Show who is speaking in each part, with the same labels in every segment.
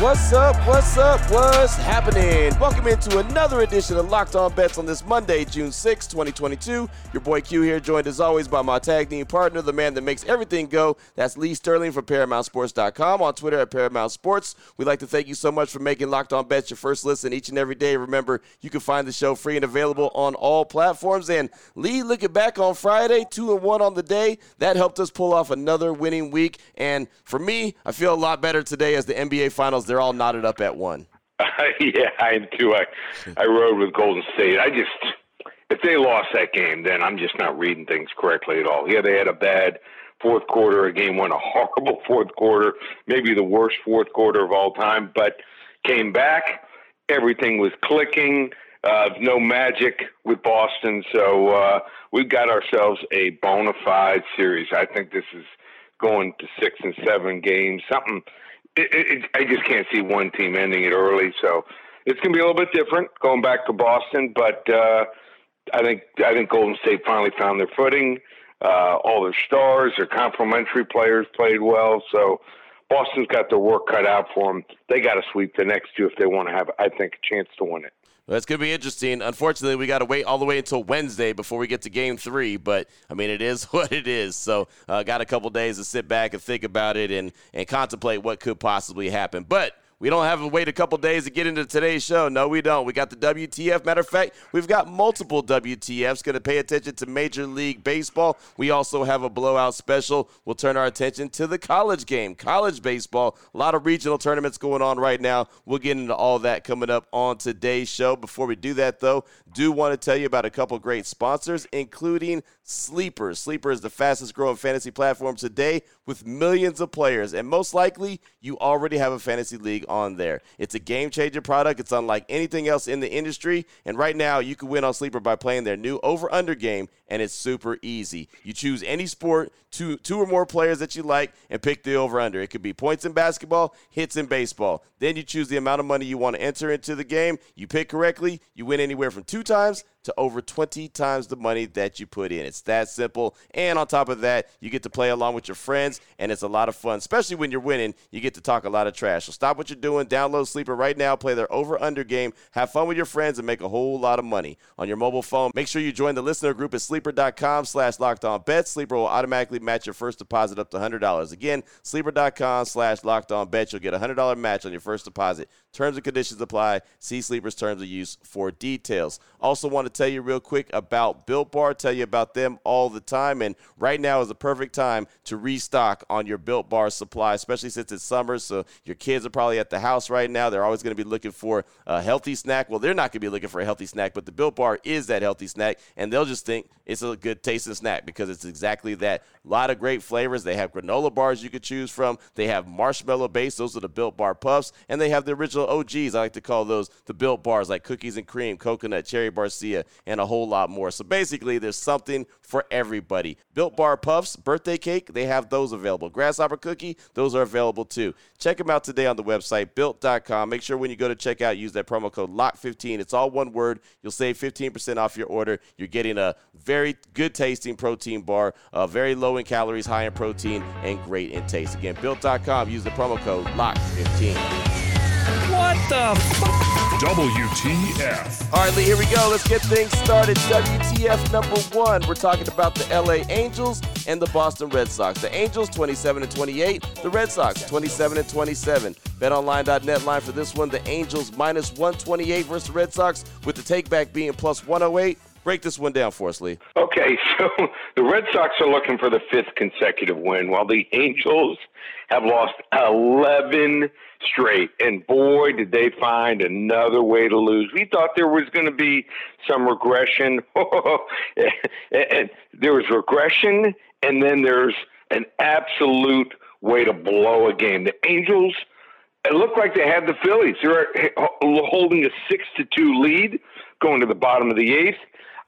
Speaker 1: What's up? What's up? What's happening? Welcome into another edition of Locked On Bets on this Monday, June 6, 2022. Your boy Q here, joined as always by my tag team partner, the man that makes everything go. That's Lee Sterling from ParamountSports.com on Twitter at Paramount Sports. We'd like to thank you so much for making Locked On Bets your first listen each and every day. Remember, you can find the show free and available on all platforms. And Lee, looking back on Friday, two and one on the day, that helped us pull off another winning week. And for me, I feel a lot better today as the NBA Finals they're all knotted up at one.
Speaker 2: yeah, I am too. I I rode with Golden State. I just if they lost that game, then I'm just not reading things correctly at all. Yeah, they had a bad fourth quarter of game one, a horrible fourth quarter, maybe the worst fourth quarter of all time, but came back. Everything was clicking. Uh, no magic with Boston, so uh, we've got ourselves a bona fide series. I think this is going to six and seven games, something it, it, I just can't see one team ending it early. So it's going to be a little bit different going back to Boston. But uh, I think I think Golden State finally found their footing. Uh, all their stars, their complementary players played well. So Boston's got their work cut out for them. They got to sweep the next two if they want to have, I think, a chance to win it.
Speaker 1: It's going to be interesting. Unfortunately, we got to wait all the way until Wednesday before we get to game three. But, I mean, it is what it is. So, uh, got a couple days to sit back and think about it and, and contemplate what could possibly happen. But we don't have to wait a couple days to get into today's show. No, we don't. We got the WTF. Matter of fact, we've got multiple WTFs. Going to pay attention to Major League Baseball. We also have a blowout special. We'll turn our attention to the college game, college baseball. A lot of regional tournaments going on right now. We'll get into all that coming up on today's show. Before we do that, though, do want to tell you about a couple great sponsors, including Sleeper. Sleeper is the fastest growing fantasy platform today with millions of players, and most likely you already have a fantasy league on there. It's a game changer product. It's unlike anything else in the industry, and right now you can win on Sleeper by playing their new over under game, and it's super easy. You choose any sport, two two or more players that you like, and pick the over under. It could be points in basketball, hits in baseball. Then you choose the amount of money you want to enter into the game. You pick correctly, you win anywhere from two times to over 20 times the money that you put in. It's that simple. And on top of that, you get to play along with your friends, and it's a lot of fun, especially when you're winning. You get to talk a lot of trash. So stop what you're doing, download Sleeper right now, play their over under game, have fun with your friends, and make a whole lot of money on your mobile phone. Make sure you join the listener group at sleeper.com slash locked on. Sleeper will automatically match your first deposit up to $100. Again, sleeper.com slash locked on. You'll get a $100 match on your first deposit. Terms and conditions apply. See Sleeper's terms of use for details. Also, want tell you real quick about Built Bar. Tell you about them all the time. And right now is the perfect time to restock on your Built Bar supply, especially since it's summer. So your kids are probably at the house right now. They're always going to be looking for a healthy snack. Well, they're not going to be looking for a healthy snack, but the Built Bar is that healthy snack. And they'll just think it's a good tasting snack because it's exactly that. A lot of great flavors. They have granola bars you could choose from. They have marshmallow base. Those are the Built Bar Puffs. And they have the original OGs. I like to call those the Built Bars, like cookies and cream, coconut, cherry barcia, and a whole lot more. So basically, there's something for everybody. Built Bar Puffs, birthday cake, they have those available. Grasshopper cookie, those are available too. Check them out today on the website, built.com. Make sure when you go to checkout, use that promo code LOCK15. It's all one word. You'll save 15% off your order. You're getting a very good tasting protein bar, uh, very low in calories, high in protein, and great in taste. Again, built.com. Use the promo code LOCK15.
Speaker 3: What the fuck? WTF.
Speaker 1: All right, Lee, here we go. Let's get things started. WTF number one. We're talking about the LA Angels and the Boston Red Sox. The Angels 27 and 28, the Red Sox 27 and 27. BetOnline.net line for this one. The Angels minus 128 versus the Red Sox, with the takeback being plus 108. Break this one down for us, Lee.
Speaker 2: Okay, so the Red Sox are looking for the fifth consecutive win, while the Angels have lost 11 straight. And boy, did they find another way to lose. We thought there was going to be some regression. and there was regression, and then there's an absolute way to blow a game. The Angels, it looked like they had the Phillies. They were holding a six to two lead going to the bottom of the eighth.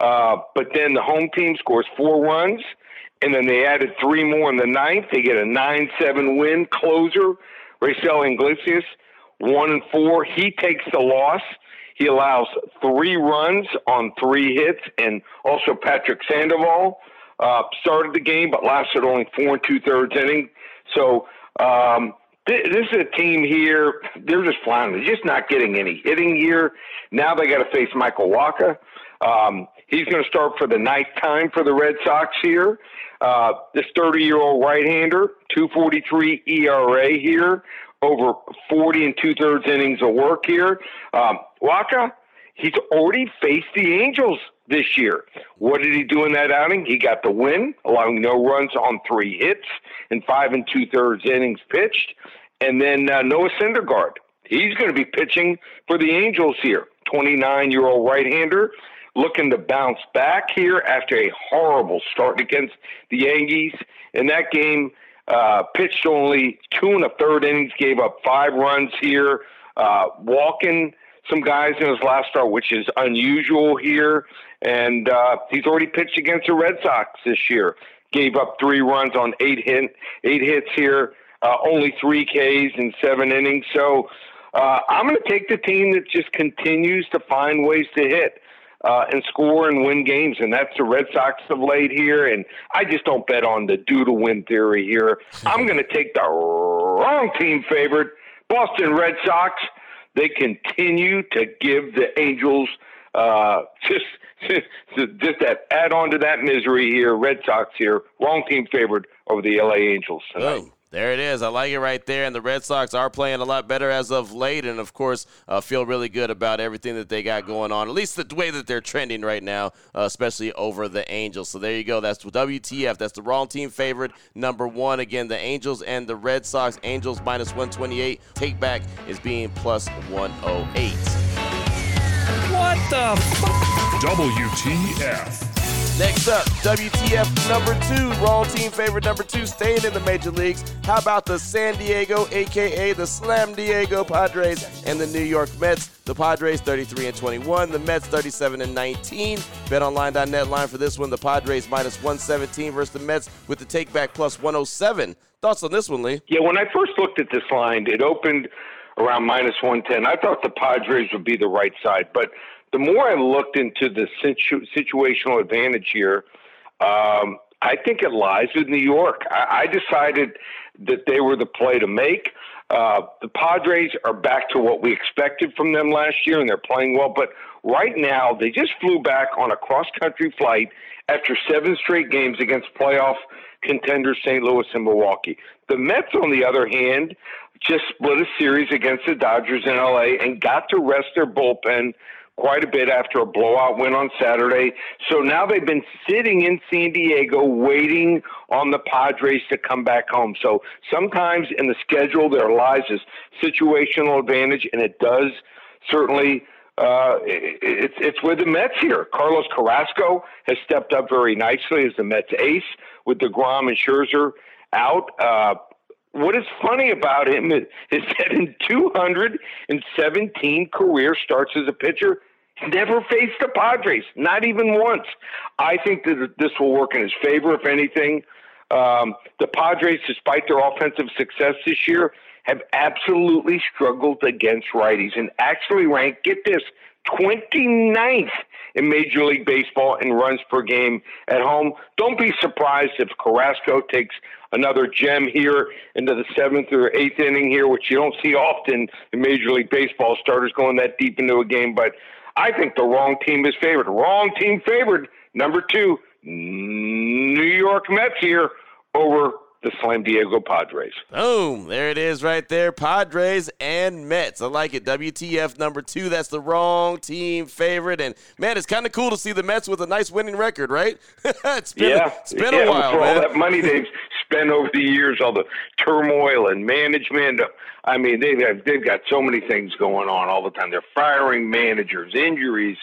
Speaker 2: Uh, but then the home team scores four runs, and then they added three more in the ninth. They get a nine-seven win. Closer, Raisel Iglesias, one and four. He takes the loss. He allows three runs on three hits, and also Patrick Sandoval uh, started the game, but lasted only four and two thirds inning. So um, this is a team here. They're just flying. They're just not getting any hitting here. Now they got to face Michael Wacha. Um, he's going to start for the ninth time for the Red Sox here. Uh, this 30 year old right hander, 243 ERA here, over 40 and two thirds innings of work here. Um, Wacha, he's already faced the Angels this year. What did he do in that outing? He got the win, allowing no runs on three hits and five and two thirds innings pitched. And then uh, Noah Syndergaard, he's going to be pitching for the Angels here. 29 year old right hander looking to bounce back here after a horrible start against the Yankees. In that game, uh, pitched only two and a third innings, gave up five runs here, uh, walking some guys in his last start, which is unusual here. And uh, he's already pitched against the Red Sox this year. Gave up three runs on eight hit, eight hits here, uh, only three Ks in seven innings. So uh, I'm going to take the team that just continues to find ways to hit uh, and score and win games, and that's the Red Sox of late here. And I just don't bet on the due to win theory here. I'm going to take the wrong team favorite, Boston Red Sox. They continue to give the Angels uh, just just that add on to that misery here. Red Sox here, wrong team favored over the LA Angels tonight.
Speaker 1: There it is. I like it right there. And the Red Sox are playing a lot better as of late. And of course, uh, feel really good about everything that they got going on, at least the way that they're trending right now, uh, especially over the Angels. So there you go. That's WTF. That's the wrong team favorite. Number one. Again, the Angels and the Red Sox. Angels minus 128. Take back is being plus 108.
Speaker 3: What the f- WTF.
Speaker 1: Next up, WTF number two, Raw team favorite number two, staying in the major leagues. How about the San Diego, aka the Slam Diego Padres, and the New York Mets? The Padres 33 and 21, the Mets 37 and 19. BetOnline.net line for this one: the Padres minus 117 versus the Mets with the takeback plus 107. Thoughts on this one, Lee?
Speaker 2: Yeah, when I first looked at this line, it opened around minus 110. I thought the Padres would be the right side, but the more I looked into the situ- situational advantage here, um, I think it lies with New York. I, I decided that they were the play to make. Uh, the Padres are back to what we expected from them last year, and they're playing well. But right now, they just flew back on a cross country flight after seven straight games against playoff contenders St. Louis and Milwaukee. The Mets, on the other hand, just split a series against the Dodgers in LA and got to rest their bullpen quite a bit after a blowout win on Saturday. So now they've been sitting in San Diego waiting on the Padres to come back home. So sometimes in the schedule there lies this situational advantage, and it does certainly. Uh, it's it's with the Mets here. Carlos Carrasco has stepped up very nicely as the Mets ace with Degrom and Scherzer out. Uh, what is funny about him is, that in 217 career starts as a pitcher, never faced the Padres, not even once. I think that this will work in his favor, if anything. Um, the Padres, despite their offensive success this year, have absolutely struggled against righties and actually rank, get this, 29th in Major League Baseball in runs per game at home. Don't be surprised if Carrasco takes another gem here into the seventh or eighth inning here, which you don't see often in Major League Baseball. Starters going that deep into a game, but I think the wrong team is favored. Wrong team favored. Number two, New York Mets here over the San Diego Padres.
Speaker 1: Boom. There it is right there. Padres and Mets. I like it. WTF number two. That's the wrong team favorite. And man, it's kind of cool to see the Mets with a nice winning record, right? it's been,
Speaker 2: yeah.
Speaker 1: it's been
Speaker 2: yeah,
Speaker 1: a while.
Speaker 2: For
Speaker 1: man.
Speaker 2: all that money they've spent over the years, all the turmoil and management. I mean, they've they've got so many things going on all the time. They're firing managers, injuries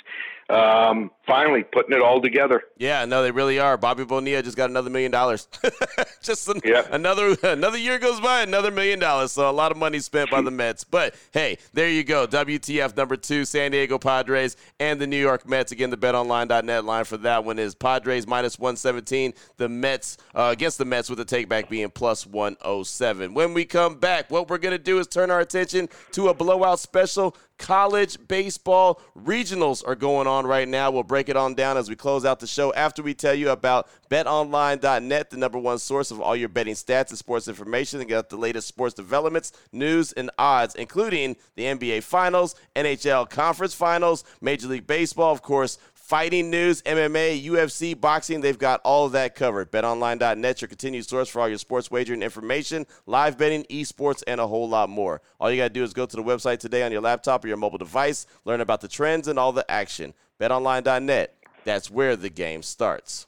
Speaker 2: um, finally putting it all together.
Speaker 1: Yeah, no, they really are. Bobby Bonilla just got another million dollars. just an,
Speaker 2: yep.
Speaker 1: another another year goes by, another million dollars. So a lot of money spent by the Mets. But hey, there you go. WTF number two, San Diego Padres and the New York Mets. Again, the BetOnline.net line for that one is Padres minus 117. The Mets uh, against the Mets with the takeback being plus 107. When we come back, what we're gonna do is turn our attention to a blowout special college baseball regionals are going on right now. We'll break it on down as we close out the show after we tell you about betonline.net, the number one source of all your betting stats and sports information. and got the latest sports developments, news, and odds, including the NBA Finals, NHL Conference Finals, Major League Baseball, of course, fighting news, MMA, UFC, boxing, they've got all of that covered. BetOnline.net, your continued source for all your sports wagering information, live betting, esports, and a whole lot more. All you got to do is go to the website today on your laptop or your mobile device, learn about the trends and all the action. BetOnline.net, that's where the game starts.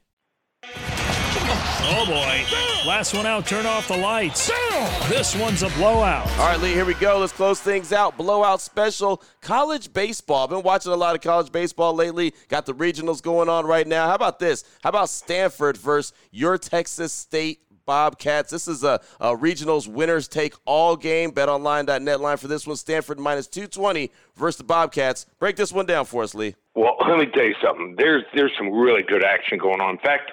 Speaker 3: Oh boy. Last one out, turn off the lights. This one's a blowout.
Speaker 1: All right, Lee, here we go. Let's close things out. Blowout special. College baseball. I've been watching a lot of college baseball lately. Got the regionals going on right now. How about this? How about Stanford versus your Texas State Bobcats. This is a, a, regionals winners take all game. BetOnline.net line for this one. Stanford minus 220 versus the Bobcats. Break this one down for us, Lee.
Speaker 2: Well, let me tell you something. There's there's some really good action going on. In fact,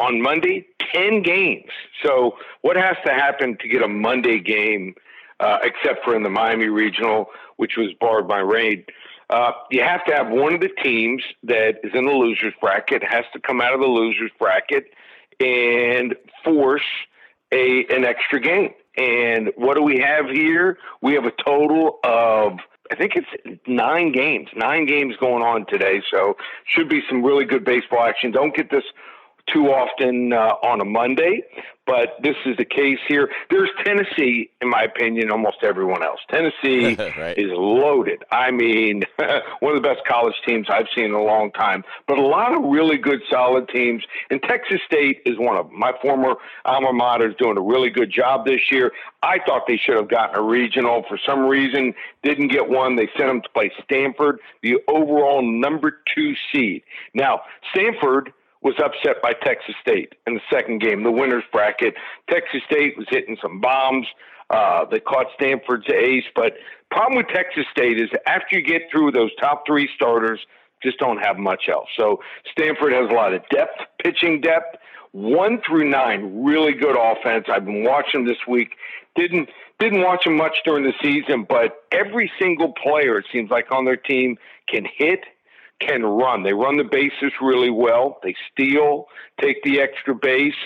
Speaker 2: on Monday, 10 games. So, what has to happen to get a Monday game, uh, except for in the Miami Regional, which was barred by rain? Uh, you have to have one of the teams that is in the losers bracket has to come out of the losers bracket and force a an extra game. And what do we have here? We have a total of I think it's nine games, nine games going on today. So should be some really good baseball action. Don't get this too often uh, on a Monday, but this is the case here. There's Tennessee, in my opinion, almost everyone else. Tennessee right. is loaded. I mean, one of the best college teams I've seen in a long time, but a lot of really good, solid teams. And Texas State is one of them. My former alma mater is doing a really good job this year. I thought they should have gotten a regional. For some reason, didn't get one. They sent them to play Stanford, the overall number two seed. Now, Stanford was upset by Texas State in the second game, the winners bracket. Texas State was hitting some bombs. Uh, they caught Stanford's ace, but problem with Texas State is after you get through those top three starters, just don't have much else. So Stanford has a lot of depth, pitching depth. One through nine, really good offense. I've been watching this week. Didn't didn't watch them much during the season, but every single player it seems like on their team can hit can run. They run the bases really well. They steal, take the extra base,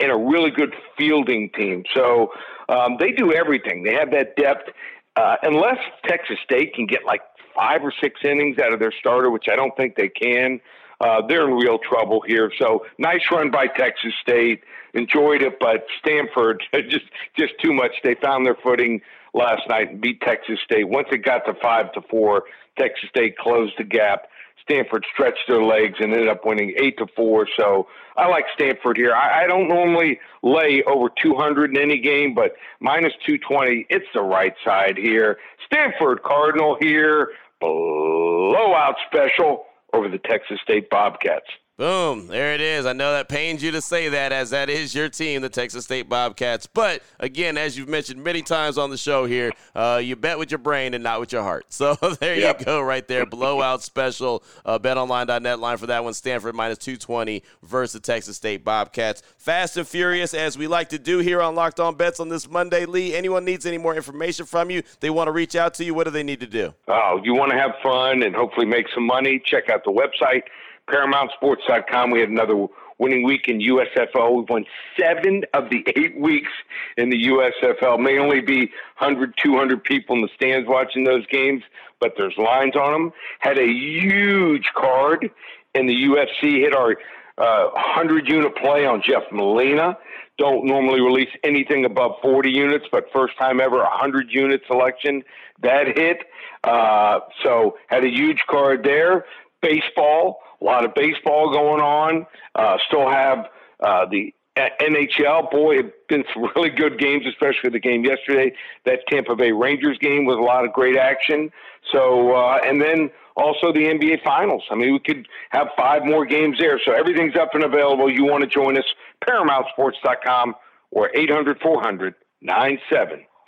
Speaker 2: and a really good fielding team. So um, they do everything. They have that depth. Uh, unless Texas State can get like five or six innings out of their starter, which I don't think they can, uh, they're in real trouble here. So nice run by Texas State. Enjoyed it, but Stanford just just too much. They found their footing last night and beat Texas State. Once it got to five to four, Texas State closed the gap. Stanford stretched their legs and ended up winning eight to four. So I like Stanford here. I, I don't normally lay over 200 in any game, but minus 220, it's the right side here. Stanford Cardinal here, blowout special over the Texas State Bobcats.
Speaker 1: Boom. There it is. I know that pains you to say that as that is your team, the Texas State Bobcats. But again, as you've mentioned many times on the show here, uh, you bet with your brain and not with your heart. So there yep. you go right there. Blowout special. Uh, BetOnline.net line for that one. Stanford minus 220 versus the Texas State Bobcats. Fast and furious as we like to do here on Locked On Bets on this Monday. Lee, anyone needs any more information from you, they want to reach out to you, what do they need to do?
Speaker 2: Oh, you want to have fun and hopefully make some money, check out the website ParamountSports.com. We had another winning week in USFL. We've won seven of the eight weeks in the USFL. May only be 100, 200 people in the stands watching those games, but there's lines on them. Had a huge card in the UFC. Hit our uh, 100 unit play on Jeff Molina. Don't normally release anything above 40 units, but first time ever 100 unit selection. That hit. Uh, so had a huge card there. Baseball a lot of baseball going on. Uh, still have uh, the NHL. Boy, have been some really good games, especially the game yesterday. That Tampa Bay Rangers game was a lot of great action. So, uh, and then also the NBA Finals. I mean, we could have five more games there. So everything's up and available. You want to join us? ParamountSports.com or 800 400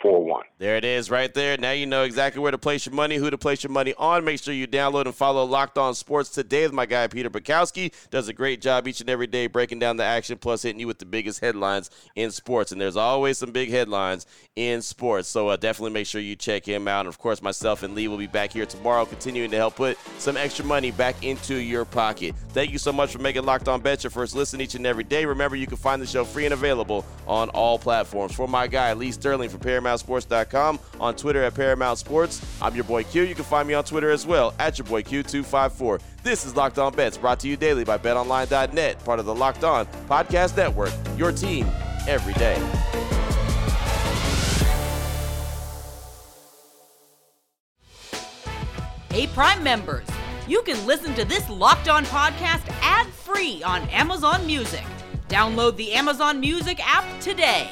Speaker 2: 9741.
Speaker 1: There it is right there. Now you know exactly where to place your money, who to place your money on. Make sure you download and follow Locked On Sports today with my guy Peter Bukowski. Does a great job each and every day breaking down the action, plus hitting you with the biggest headlines in sports. And there's always some big headlines in sports. So uh, definitely make sure you check him out. And of course, myself and Lee will be back here tomorrow, continuing to help put some extra money back into your pocket. Thank you so much for making Locked On Bet your first listen each and every day. Remember, you can find the show free and available on all platforms. For my guy Lee Sterling from ParamountSports.com on Twitter at Paramount Sports. I'm your boy Q. You can find me on Twitter as well at your boy Q254. This is Locked On Bets, brought to you daily by BetOnline.net, part of the Locked On Podcast Network. Your team every day.
Speaker 4: Hey, Prime members, you can listen to this Locked On podcast ad free on Amazon Music. Download the Amazon Music app today.